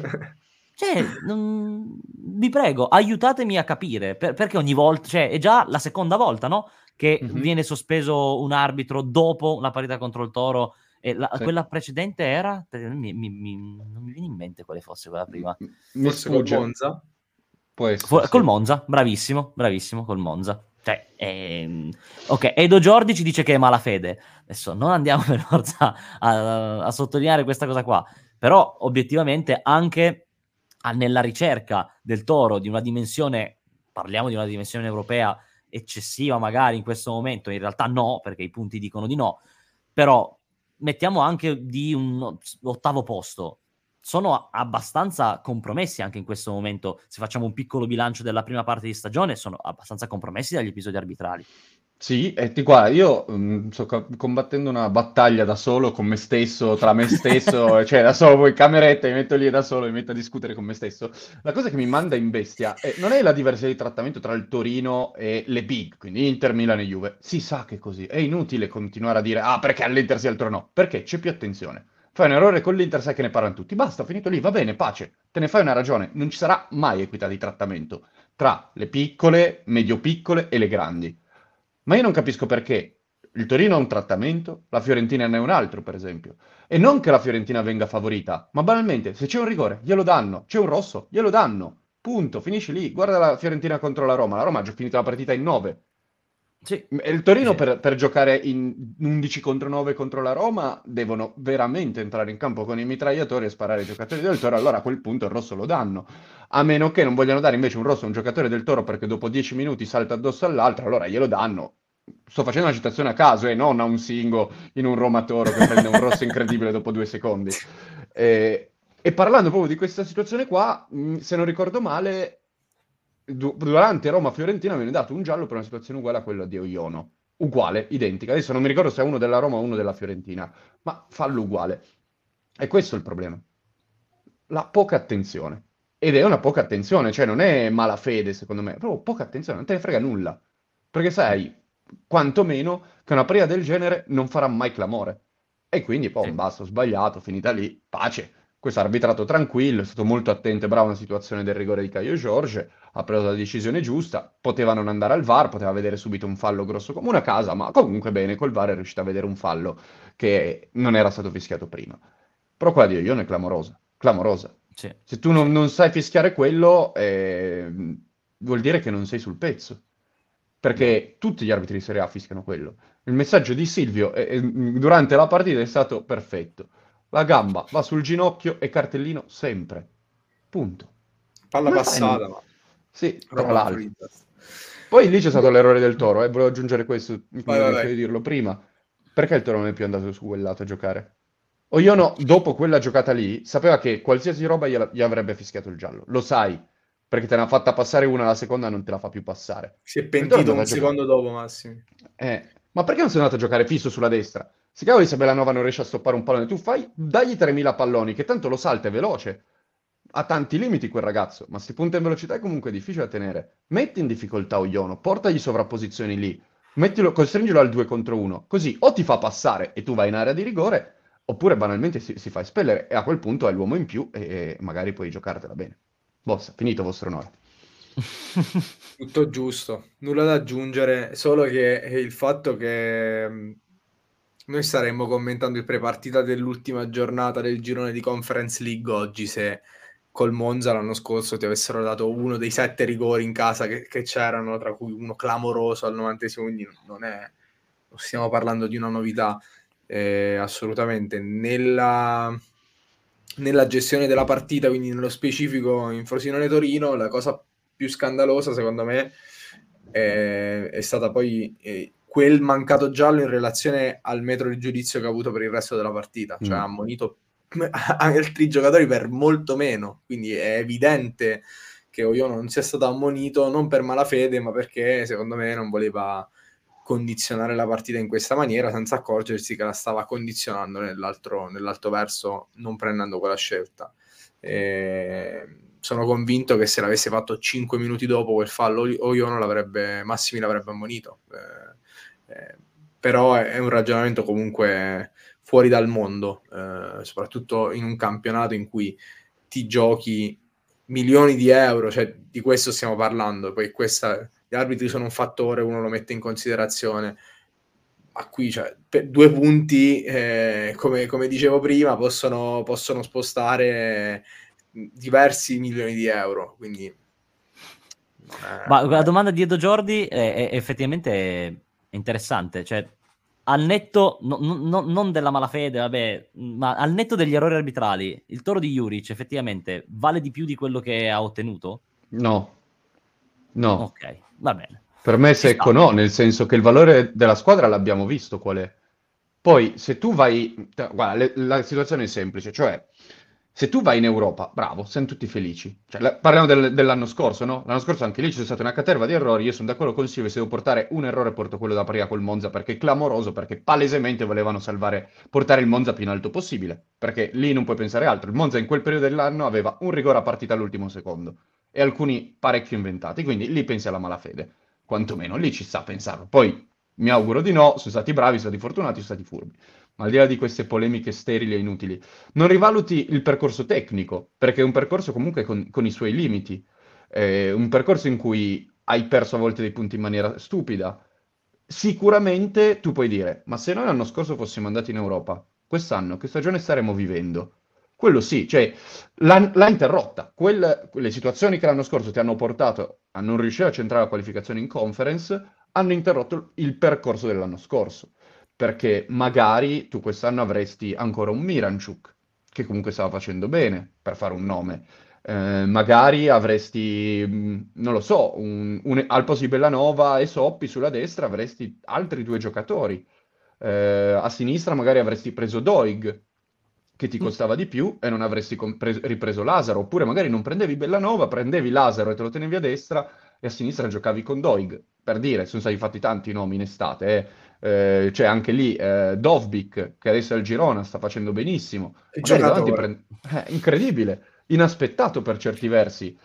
cioè, non... vi prego, aiutatemi a capire, per, perché ogni volta, cioè, è già la seconda volta, no? Che mm-hmm. viene sospeso un arbitro dopo la partita contro il Toro e la, sì. quella precedente era mi, mi, mi, non mi viene in mente quale fosse quella prima. Mi sfugge Monza. Può essere, sì. Col Monza, bravissimo, bravissimo col Monza. Cioè, ehm, ok, Edo Giordi ci dice che è malafede. Adesso non andiamo per forza a, a sottolineare questa cosa qua, però obiettivamente anche nella ricerca del toro di una dimensione, parliamo di una dimensione europea eccessiva magari in questo momento, in realtà no, perché i punti dicono di no, però mettiamo anche di un ottavo posto sono abbastanza compromessi anche in questo momento. Se facciamo un piccolo bilancio della prima parte di stagione, sono abbastanza compromessi dagli episodi arbitrali. Sì, e ti guarda, io um, sto co- combattendo una battaglia da solo con me stesso, tra me stesso, cioè da solo, poi cameretta, mi metto lì da solo e mi metto a discutere con me stesso. La cosa che mi manda in bestia è, non è la diversità di trattamento tra il Torino e le big, quindi Inter, Milan e Juve. Si sa che è così, è inutile continuare a dire, ah perché all'Inter sia altro no, perché c'è più attenzione fai un errore con l'Inter, sai che ne parlano tutti. Basta, finito lì, va bene, pace. Te ne fai una ragione. Non ci sarà mai equità di trattamento tra le piccole, medio-piccole e le grandi. Ma io non capisco perché il Torino ha un trattamento, la Fiorentina ne ha un altro, per esempio. E non che la Fiorentina venga favorita, ma banalmente, se c'è un rigore, glielo danno. C'è un rosso, glielo danno. Punto, finisce lì. Guarda la Fiorentina contro la Roma. La Roma ha già finito la partita in 9. Sì. Il Torino sì. per, per, giocare in 11 contro 9 contro la Roma devono veramente entrare in campo con i mitragliatori e sparare ai giocatori del Toro, allora a quel punto il rosso lo danno. A meno che non vogliano dare invece un rosso a un giocatore del Toro perché dopo 10 minuti salta addosso all'altro, allora glielo danno. Sto facendo una citazione a caso e eh, non a un singo in un Roma Toro che prende un rosso incredibile dopo due secondi. E, e parlando proprio di questa situazione qua, se non ricordo male, durante Roma-Fiorentina viene dato un giallo per una situazione uguale a quella di Oiono. uguale, identica. Adesso non mi ricordo se è uno della Roma o uno della Fiorentina, ma fallo uguale. E questo è il problema. La poca attenzione. Ed è una poca attenzione, cioè non è malafede secondo me, è proprio poca attenzione, non te ne frega nulla. Perché sai, quantomeno, che una preda del genere non farà mai clamore. E quindi poi, sì. basta, ho sbagliato, finita lì, pace. Questo arbitrato tranquillo, è stato molto attento e bravo nella situazione del rigore di Caio Giorge, ha preso la decisione giusta, poteva non andare al VAR, poteva vedere subito un fallo grosso come una casa, ma comunque bene, col VAR è riuscito a vedere un fallo che non era stato fischiato prima. Però quella di Oglione è clamorosa, clamorosa. Sì. Se tu non, non, sai fischiare quello, eh, vuol dire che non sei sul pezzo perché tutti gli arbitri di Serie A fischiano quello. Il messaggio di Silvio eh, durante la partita è stato perfetto. La gamba va sul ginocchio e cartellino sempre. Punto. Palla Come passata, ma... Sì, tra l'altro. Poi lì c'è stato l'errore del Toro, eh. volevo aggiungere questo, mi vai, di dirlo prima. Perché il Toro non è più andato su quel lato a giocare? O io no, dopo quella giocata lì, sapeva che qualsiasi roba gli avrebbe fischiato il giallo. Lo sai, perché te ne ha fatta passare una, la seconda non te la fa più passare. Si è pentito un secondo dopo, Massimo. Eh, ma perché non sei andato a giocare fisso sulla destra? Si cavoli se Bellanova non riesce a stoppare un pallone, tu fai, dagli 3000 palloni, che tanto lo salta, è veloce. Ha tanti limiti quel ragazzo, ma se punta in velocità è comunque difficile da tenere. Metti in difficoltà Ogliono, portagli sovrapposizioni lì, mettilo, costringilo al 2 contro 1, così o ti fa passare e tu vai in area di rigore, oppure banalmente si, si fa espellere e a quel punto hai l'uomo in più e, e magari puoi giocartela bene. Bossa, finito vostro onore. Tutto giusto, nulla da aggiungere, solo che il fatto che mm, noi staremmo commentando il prepartita dell'ultima giornata del girone di Conference League oggi se col Monza l'anno scorso ti avessero dato uno dei sette rigori in casa che, che c'erano, tra cui uno clamoroso al novantesimo, quindi non è, non stiamo parlando di una novità eh, assolutamente. Nella, nella gestione della partita, quindi nello specifico in Frosinone Torino, la cosa più scandalosa secondo me è, è stata poi eh, quel mancato giallo in relazione al metro di giudizio che ha avuto per il resto della partita, cioè mm. ha ammonito altri giocatori per molto meno, quindi è evidente che Oyono non sia stato ammonito non per malafede, ma perché secondo me non voleva condizionare la partita in questa maniera senza accorgersi che la stava condizionando nell'altro, verso non prendendo quella scelta. E sono convinto che se l'avesse fatto 5 minuti dopo quel fallo Oiono l'avrebbe, Massimi l'avrebbe ammonito. Eh, eh, però è, un ragionamento comunque fuori dal mondo, eh, soprattutto in un campionato in cui ti giochi milioni di euro, cioè di questo stiamo parlando, poi questa gli arbitri sono un fattore, uno lo mette in considerazione. Ma qui, cioè, due punti, eh, come, come, dicevo prima, possono, possono, spostare diversi milioni di euro. Quindi, eh, Ma la domanda di Edo Giordi è, è effettivamente interessante. Cioè, al netto, no, no, non della malafede, vabbè, ma al netto degli errori arbitrali, il toro di Juric effettivamente vale di più di quello che ha ottenuto? No. No. Ok. Va bene. Per me secco no, nel senso che il valore della squadra l'abbiamo visto qual è. Poi se tu vai, guarda, le, la situazione è semplice, cioè se tu vai in Europa, bravo, siamo tutti felici. Cioè, la, parliamo del, dell'anno scorso, no? L'anno scorso anche lì c'è stata una caterva di errori, io sono d'accordo con Silvio, se devo portare un errore porto quello da Paria col Monza perché è clamoroso, perché palesemente volevano salvare, portare il Monza più in alto possibile, perché lì non puoi pensare altro. Il Monza in quel periodo dell'anno aveva un rigore a partita all'ultimo secondo e alcuni parecchio inventati, quindi lì pensi alla malafede, quantomeno lì ci sta a pensarlo. Poi mi auguro di no, sono stati bravi, sono stati fortunati, sono stati furbi. Al di là di queste polemiche sterili e inutili, non rivaluti il percorso tecnico, perché è un percorso comunque con, con i suoi limiti, è un percorso in cui hai perso a volte dei punti in maniera stupida. Sicuramente tu puoi dire, ma se noi l'anno scorso fossimo andati in Europa, quest'anno che stagione staremmo vivendo? Quello sì, cioè l'ha, interrotta. Quelle, quelle situazioni che l'anno scorso ti hanno portato a non riuscire a centrare la qualificazione in conference hanno interrotto il percorso dell'anno scorso. Perché magari tu quest'anno avresti ancora un Miranchuk, che comunque stava facendo bene, per fare un nome. Eh, magari avresti, mm, non lo so, un, un, al posto di Bellanova e Soppi sulla destra avresti altri due giocatori. Eh, a sinistra magari avresti preso Doig, che ti mm. costava di più e non avresti compre- ripreso Lazaro, oppure magari non prendevi Bellanova, prendevi Lazaro e te lo tenevi a destra e a sinistra giocavi con Doig. Per dire, sono stati fatti tanti nomi in estate, eh. Eh, c'è anche lì eh, Dovbik, che adesso è al Girona, sta facendo benissimo. Magari davanti prend... eh, incredibile, inaspettato per certi versi.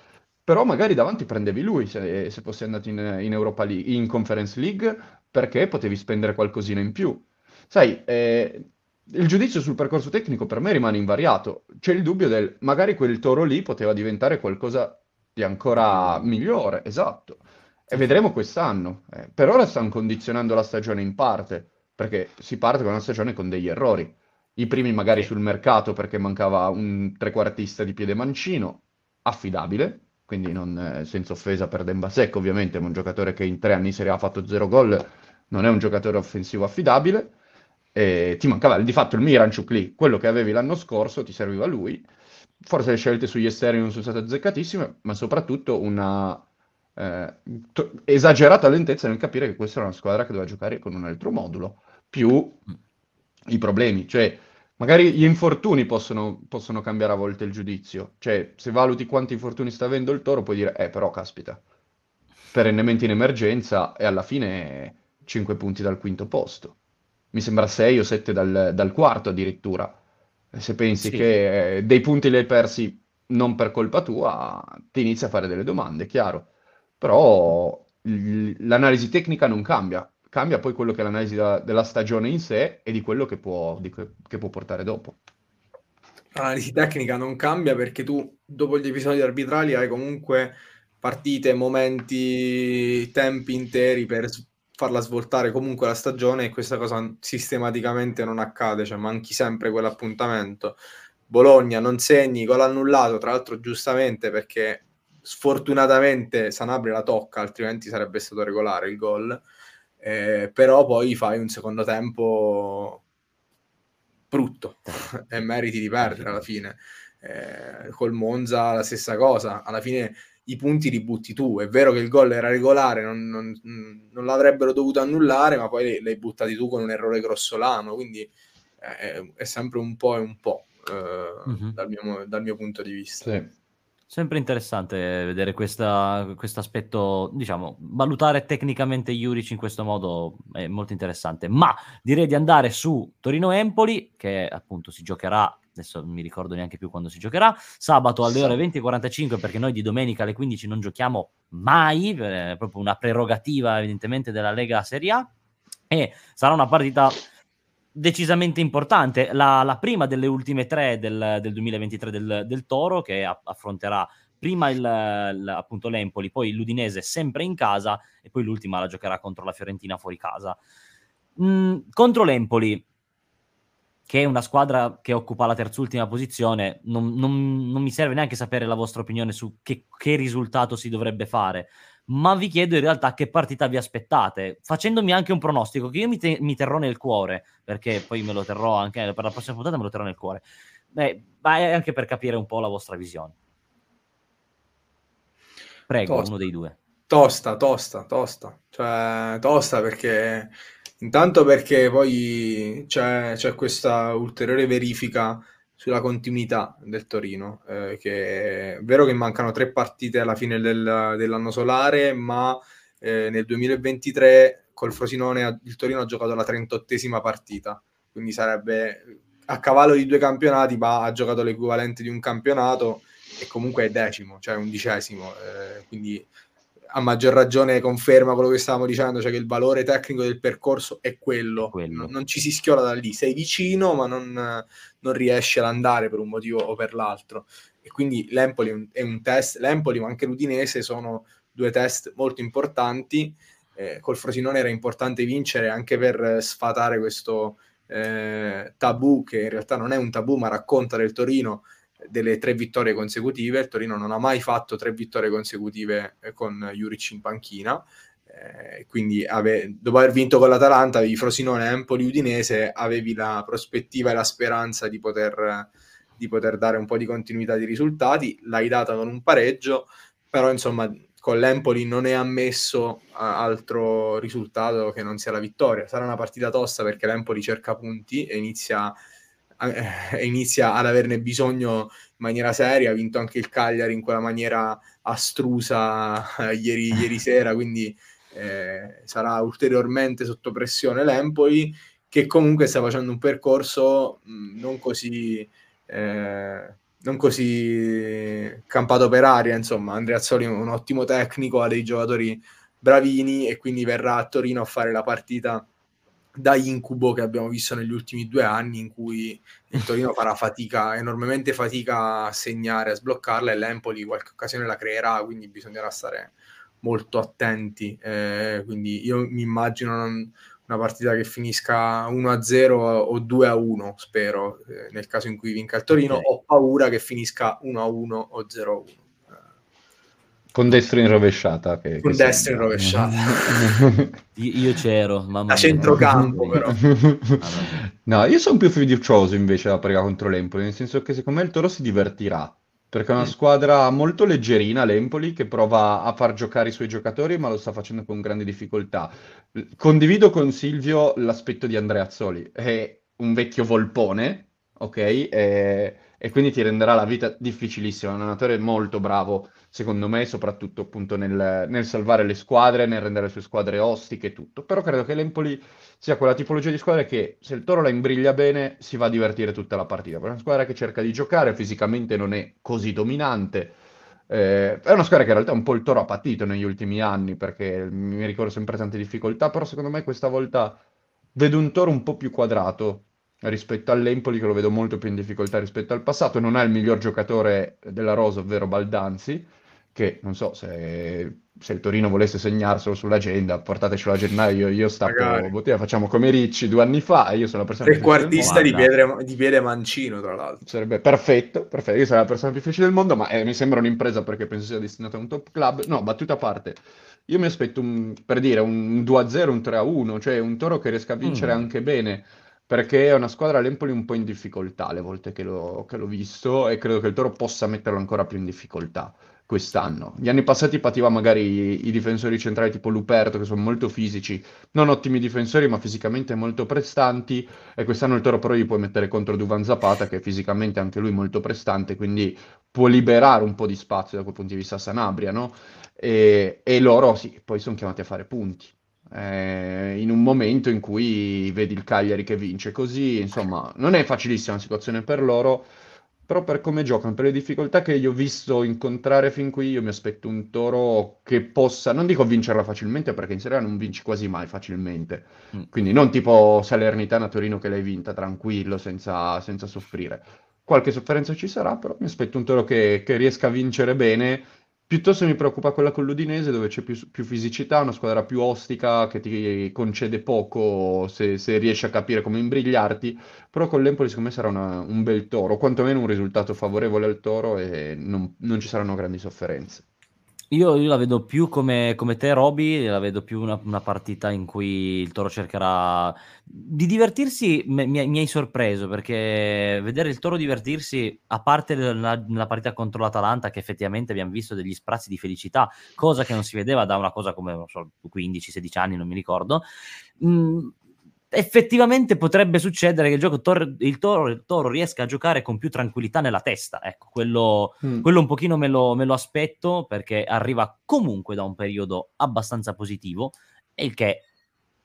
Però magari davanti prendevi lui se, se fossi andato in, in, Europa League, in Conference League, perché potevi spendere qualcosina in più. Sai, eh, il giudizio sul percorso tecnico per me rimane invariato. C'è il dubbio del magari quel toro lì poteva diventare qualcosa di ancora migliore, esatto. E vedremo quest'anno. Eh, per ora stanno condizionando la stagione in parte, perché si parte con una stagione con degli errori. I primi magari sul mercato perché mancava un trequartista di piede mancino, affidabile, quindi non, eh, senza offesa per Dembasek ovviamente, ma un giocatore che in tre anni Serie A ha fatto zero gol, non è un giocatore offensivo affidabile e ti mancava di fatto il Miranchuk lì, quello che avevi l'anno scorso ti serviva lui. Forse le scelte sugli esterni non sono state azzeccatissime, ma soprattutto una eh, to- esagerata lentezza nel capire che questa era una squadra che doveva giocare con un altro modulo, più i problemi. Cioè, magari gli infortuni possono, possono cambiare a volte il giudizio. Cioè, se valuti quanti infortuni sta avendo il Toro, puoi dire, eh, però, caspita, perennemente in emergenza e alla fine 5 punti dal quinto posto mi sembra 6 o 7 dal, dal quarto addirittura. Se pensi sì. che eh, dei punti li hai persi non per colpa tua, ti inizi a fare delle domande, chiaro. Però l'analisi tecnica non cambia, cambia poi quello che è l'analisi da, della stagione in sé e di quello che può, di, che può portare dopo. L'analisi tecnica non cambia perché tu dopo gli episodi arbitrali hai comunque partite, momenti, tempi interi per farla svoltare comunque la stagione e questa cosa sistematicamente non accade, cioè manchi sempre quell'appuntamento. Bologna non segni, gol annullato, tra l'altro giustamente perché sfortunatamente Sanabria la tocca, altrimenti sarebbe stato regolare il gol, eh, però poi fai un secondo tempo brutto e meriti di perdere alla fine. Eh, col Monza la stessa cosa, alla fine i punti li butti tu. È vero che il gol era regolare, non, non, non l'avrebbero dovuto annullare, ma poi li hai buttati tu con un errore grossolano, quindi è, è sempre un po' e un po' eh, mm-hmm. dal, mio, dal, mio, punto di vista. Sì. Sempre interessante vedere questo aspetto, diciamo, valutare tecnicamente Juric in questo modo è molto interessante. Ma direi di andare su Torino-Empoli, che appunto si giocherà adesso non mi ricordo neanche più quando si giocherà, sabato alle ore 20.45 perché noi di domenica alle 15 non giochiamo mai, è proprio una prerogativa evidentemente della Lega Serie A e sarà una partita decisamente importante, la, la prima delle ultime tre del, del 2023 del, del, Toro che affronterà prima il, il, appunto l'Empoli, poi l'Udinese sempre in casa e poi l'ultima la giocherà contro la Fiorentina fuori casa. Mm, contro l'Empoli che è una squadra che occupa la terzultima posizione, non, non, non mi serve neanche sapere la vostra opinione su che, che, risultato si dovrebbe fare, ma vi chiedo in realtà che partita vi aspettate, facendomi anche un pronostico che io mi, te, mi terrò nel cuore, perché poi me lo terrò anche per la prossima puntata, me lo terrò nel cuore, eh, ma è anche per capire un po' la vostra visione. Prego, tosta. uno dei due. Tosta, tosta, tosta, cioè tosta perché Intanto perché poi c'è, c'è questa ulteriore verifica sulla continuità del Torino, eh, che è vero che mancano tre partite alla fine del, dell'anno solare, ma eh, nel 2023 col Frosinone il Torino ha giocato la 38esima partita, quindi sarebbe a cavallo di due campionati, ma ha giocato l'equivalente di un campionato e comunque è decimo, cioè undicesimo, eh, quindi a maggior ragione conferma quello che stavamo dicendo, cioè che il valore tecnico del percorso è quello, quello. Non, ci si schiola da lì, sei vicino ma non, non, riesci ad andare per un motivo o per l'altro. E quindi l'Empoli è un, è un test, l'Empoli ma anche l'Udinese sono due test molto importanti, eh, col Frosinone era importante vincere anche per sfatare questo eh, tabù che in realtà non è un tabù ma racconta del Torino delle tre vittorie consecutive. Il Torino non ha mai fatto tre vittorie consecutive eh, con Juric in panchina. Eh, quindi ave- dopo aver vinto con l'Atalanta, avevi Frosinone, Empoli, Udinese, avevi la prospettiva e la speranza di poter, di poter dare un po' di continuità di risultati. L'hai data con un pareggio, però insomma con l'Empoli non è ammesso altro risultato che non sia la vittoria. Sarà una partita tosta perché l'Empoli cerca punti e inizia inizia ad averne bisogno in maniera seria, ha vinto anche il Cagliari in quella maniera astrusa eh, ieri, ieri, sera, quindi eh, sarà ulteriormente sotto pressione l'Empoli, che comunque sta facendo un percorso mh, non così... Eh, non così campato per aria, insomma, Andrea Azzoli è un ottimo tecnico, ha dei giocatori bravini e quindi verrà a Torino a fare la partita da incubo che abbiamo visto negli ultimi due anni in cui il Torino farà fatica, enormemente fatica a segnare, a sbloccarla e l'Empoli qualche occasione la creerà, quindi bisognerà stare molto attenti. Eh, quindi io mi immagino non, una partita che finisca 1-0 o 2-1, spero, eh, nel caso in cui vinca il Torino, okay. ho paura che finisca 1-1 o 0-1. Con destro in rovesciata. Che, Con che destro in rovesciata. io, io, c'ero, mamma A centrocampo però. no, io sono più fiducioso invece da prega contro l'Empoli, nel senso che secondo me il Toro si divertirà. Perché è una squadra molto leggerina, l'Empoli, che prova a far giocare i suoi giocatori, ma lo sta facendo con grande difficoltà. Condivido con Silvio l'aspetto di Andrea Azzoli. È un vecchio volpone, ok? E, e quindi ti renderà la vita difficilissima. È un allenatore molto bravo secondo me, soprattutto appunto nel, nel, salvare le squadre, nel rendere le sue squadre ostiche e tutto. Però credo che l'Empoli sia quella tipologia di squadra che se il Toro la imbriglia bene si va a divertire tutta la partita. È una squadra che cerca di giocare, fisicamente non è così dominante. Eh, è una squadra che in realtà un po' il Toro ha patito negli ultimi anni perché mi ricordo sempre tante difficoltà, però secondo me questa volta vedo un Toro un po' più quadrato rispetto all'Empoli che lo vedo molto più in difficoltà rispetto al passato. Non ha il miglior giocatore della Rosa, ovvero Baldanzi, che non so se, se, il Torino volesse segnarselo sull'agenda, portatecelo a gennaio, io stacco bottiglia, facciamo come Ricci due anni fa, io sono la persona più quartista di piede, di piede mancino, tra l'altro. Sarebbe perfetto, perfetto, io sarei la persona più difficile del mondo, ma eh, mi sembra un'impresa perché penso sia destinata a un top club. No, battuta a parte, io mi aspetto un, per dire un 2-0, un 3-1, cioè un Toro che riesca a vincere mm. anche bene perché è una squadra all'Empoli un po' in difficoltà le volte che l'ho, che l'ho visto e credo che il Toro possa metterlo ancora più in difficoltà quest'anno. Gli anni passati pativa magari i, i, difensori centrali tipo Luperto, che sono molto fisici, non ottimi difensori, ma fisicamente molto prestanti. E quest'anno il Toro però gli puoi mettere contro Duvan Zapata, che è fisicamente anche lui molto prestante, quindi può liberare un po' di spazio da quel punto di vista Sanabria, no? E, e loro sì, poi sono chiamati a fare punti. Eh, in un momento in cui vedi il Cagliari che vince così, insomma, non è facilissima la situazione per loro però per come giocano, per le difficoltà che io ho visto incontrare fin qui, io mi aspetto un Toro che possa, non dico vincerla facilmente, perché in Serie A non vinci quasi mai facilmente. Mm. Quindi non tipo Salernitana Torino che l'hai vinta tranquillo, senza, senza soffrire. Qualche sofferenza ci sarà, però mi aspetto un Toro che, che riesca a vincere bene Piuttosto mi preoccupa quella con l'Udinese dove c'è più, più fisicità, una squadra più ostica che ti concede poco se, se riesci a capire come imbrigliarti, però con l'Empoli secondo me sarà una, un bel toro, quantomeno un risultato favorevole al toro e non, non ci saranno grandi sofferenze. Io, io, la vedo più come, come te, Roby, la vedo più una, una, partita in cui il Toro cercherà di divertirsi. Mi, mi, hai sorpreso perché vedere il Toro divertirsi, a parte nella, partita contro l'Atalanta, che effettivamente abbiamo visto degli sprazzi di felicità, cosa che non si vedeva da una cosa come so, 15-16 anni, non mi ricordo. Mh, mm, effettivamente potrebbe succedere che il gioco tor- il, toro, il, toro, riesca a giocare con più tranquillità nella testa. Ecco, quello, mm. quello un pochino me lo, me lo, aspetto perché arriva comunque da un periodo abbastanza positivo, e il che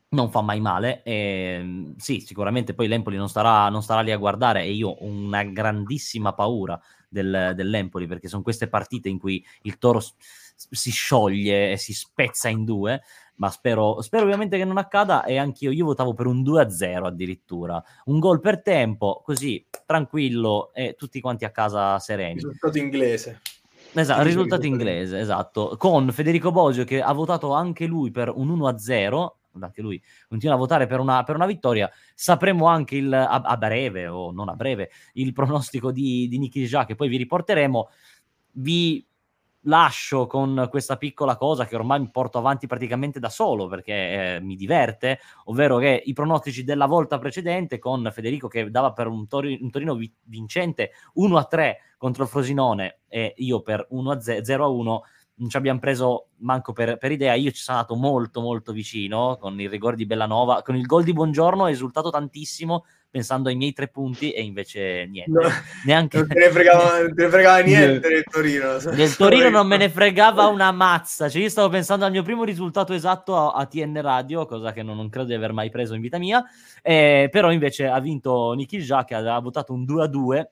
non fa mai male. E, sì, sicuramente poi l'Empoli non starà, non starà lì a guardare e io ho una grandissima paura del, dell'Empoli perché sono queste partite in cui il toro si scioglie e si spezza in due ma spero, spero, ovviamente che non accada e anch'io io votavo per un 2-0 addirittura, un gol per tempo, così tranquillo e tutti quanti a casa sereni. Risultato inglese. Esatto, risultato inglese, esatto, con Federico Bosio che ha votato anche lui per un 1-0, anche lui continua a votare per una, per una vittoria, sapremo anche il, a, a, breve o non a breve il pronostico di, di Nicky Già che poi vi riporteremo. Vi lascio con questa piccola cosa che ormai mi porto avanti praticamente da solo perché eh, mi diverte, ovvero che i pronostici della volta precedente con Federico che dava per un, tori- un Torino vincente 1-3 contro il Frosinone e io per 1-0 1 non ci abbiamo preso manco per, per, idea. Io ci sono andato molto, molto vicino con il rigore di Bellanova. Con il gol di Buongiorno ho esultato tantissimo pensando ai miei tre punti e invece niente. No, Neanche... Non te ne fregava, te ne fregava niente del Torino. Del Torino non me ne fregava una mazza. Cioè, io stavo pensando al mio primo risultato esatto a, a TN Radio, cosa che non, non, credo di aver mai preso in vita mia. Eh, però invece ha vinto Nikhil Jha che aveva votato un 2 a 2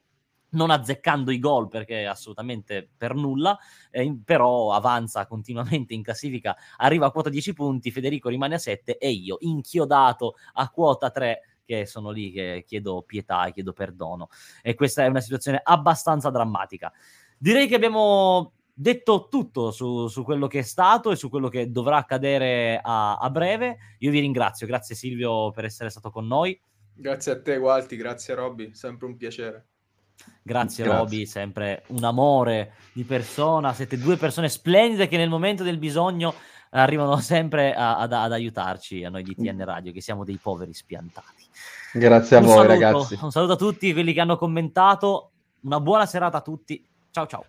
non azzeccando i gol perché assolutamente per nulla, eh, però avanza continuamente in classifica, arriva a quota 10 punti, Federico rimane a 7 e io inchiodato a quota 3 che sono lì che chiedo pietà e chiedo perdono e questa è una situazione abbastanza drammatica. Direi che abbiamo detto tutto su, su, quello che è stato e su quello che dovrà accadere a, a, breve. Io vi ringrazio, grazie Silvio per essere stato con noi. Grazie a te, Gualti, grazie Robby, sempre un piacere. Grazie, Grazie. Roby, sempre un amore di persona. Siete due persone splendide che nel momento del bisogno arrivano sempre a, ad, ad, aiutarci, a noi di TN Radio, che siamo dei poveri spiantati. Grazie a un voi, saluto, ragazzi. Un saluto a tutti quelli che hanno commentato. Una buona serata a tutti. Ciao ciao.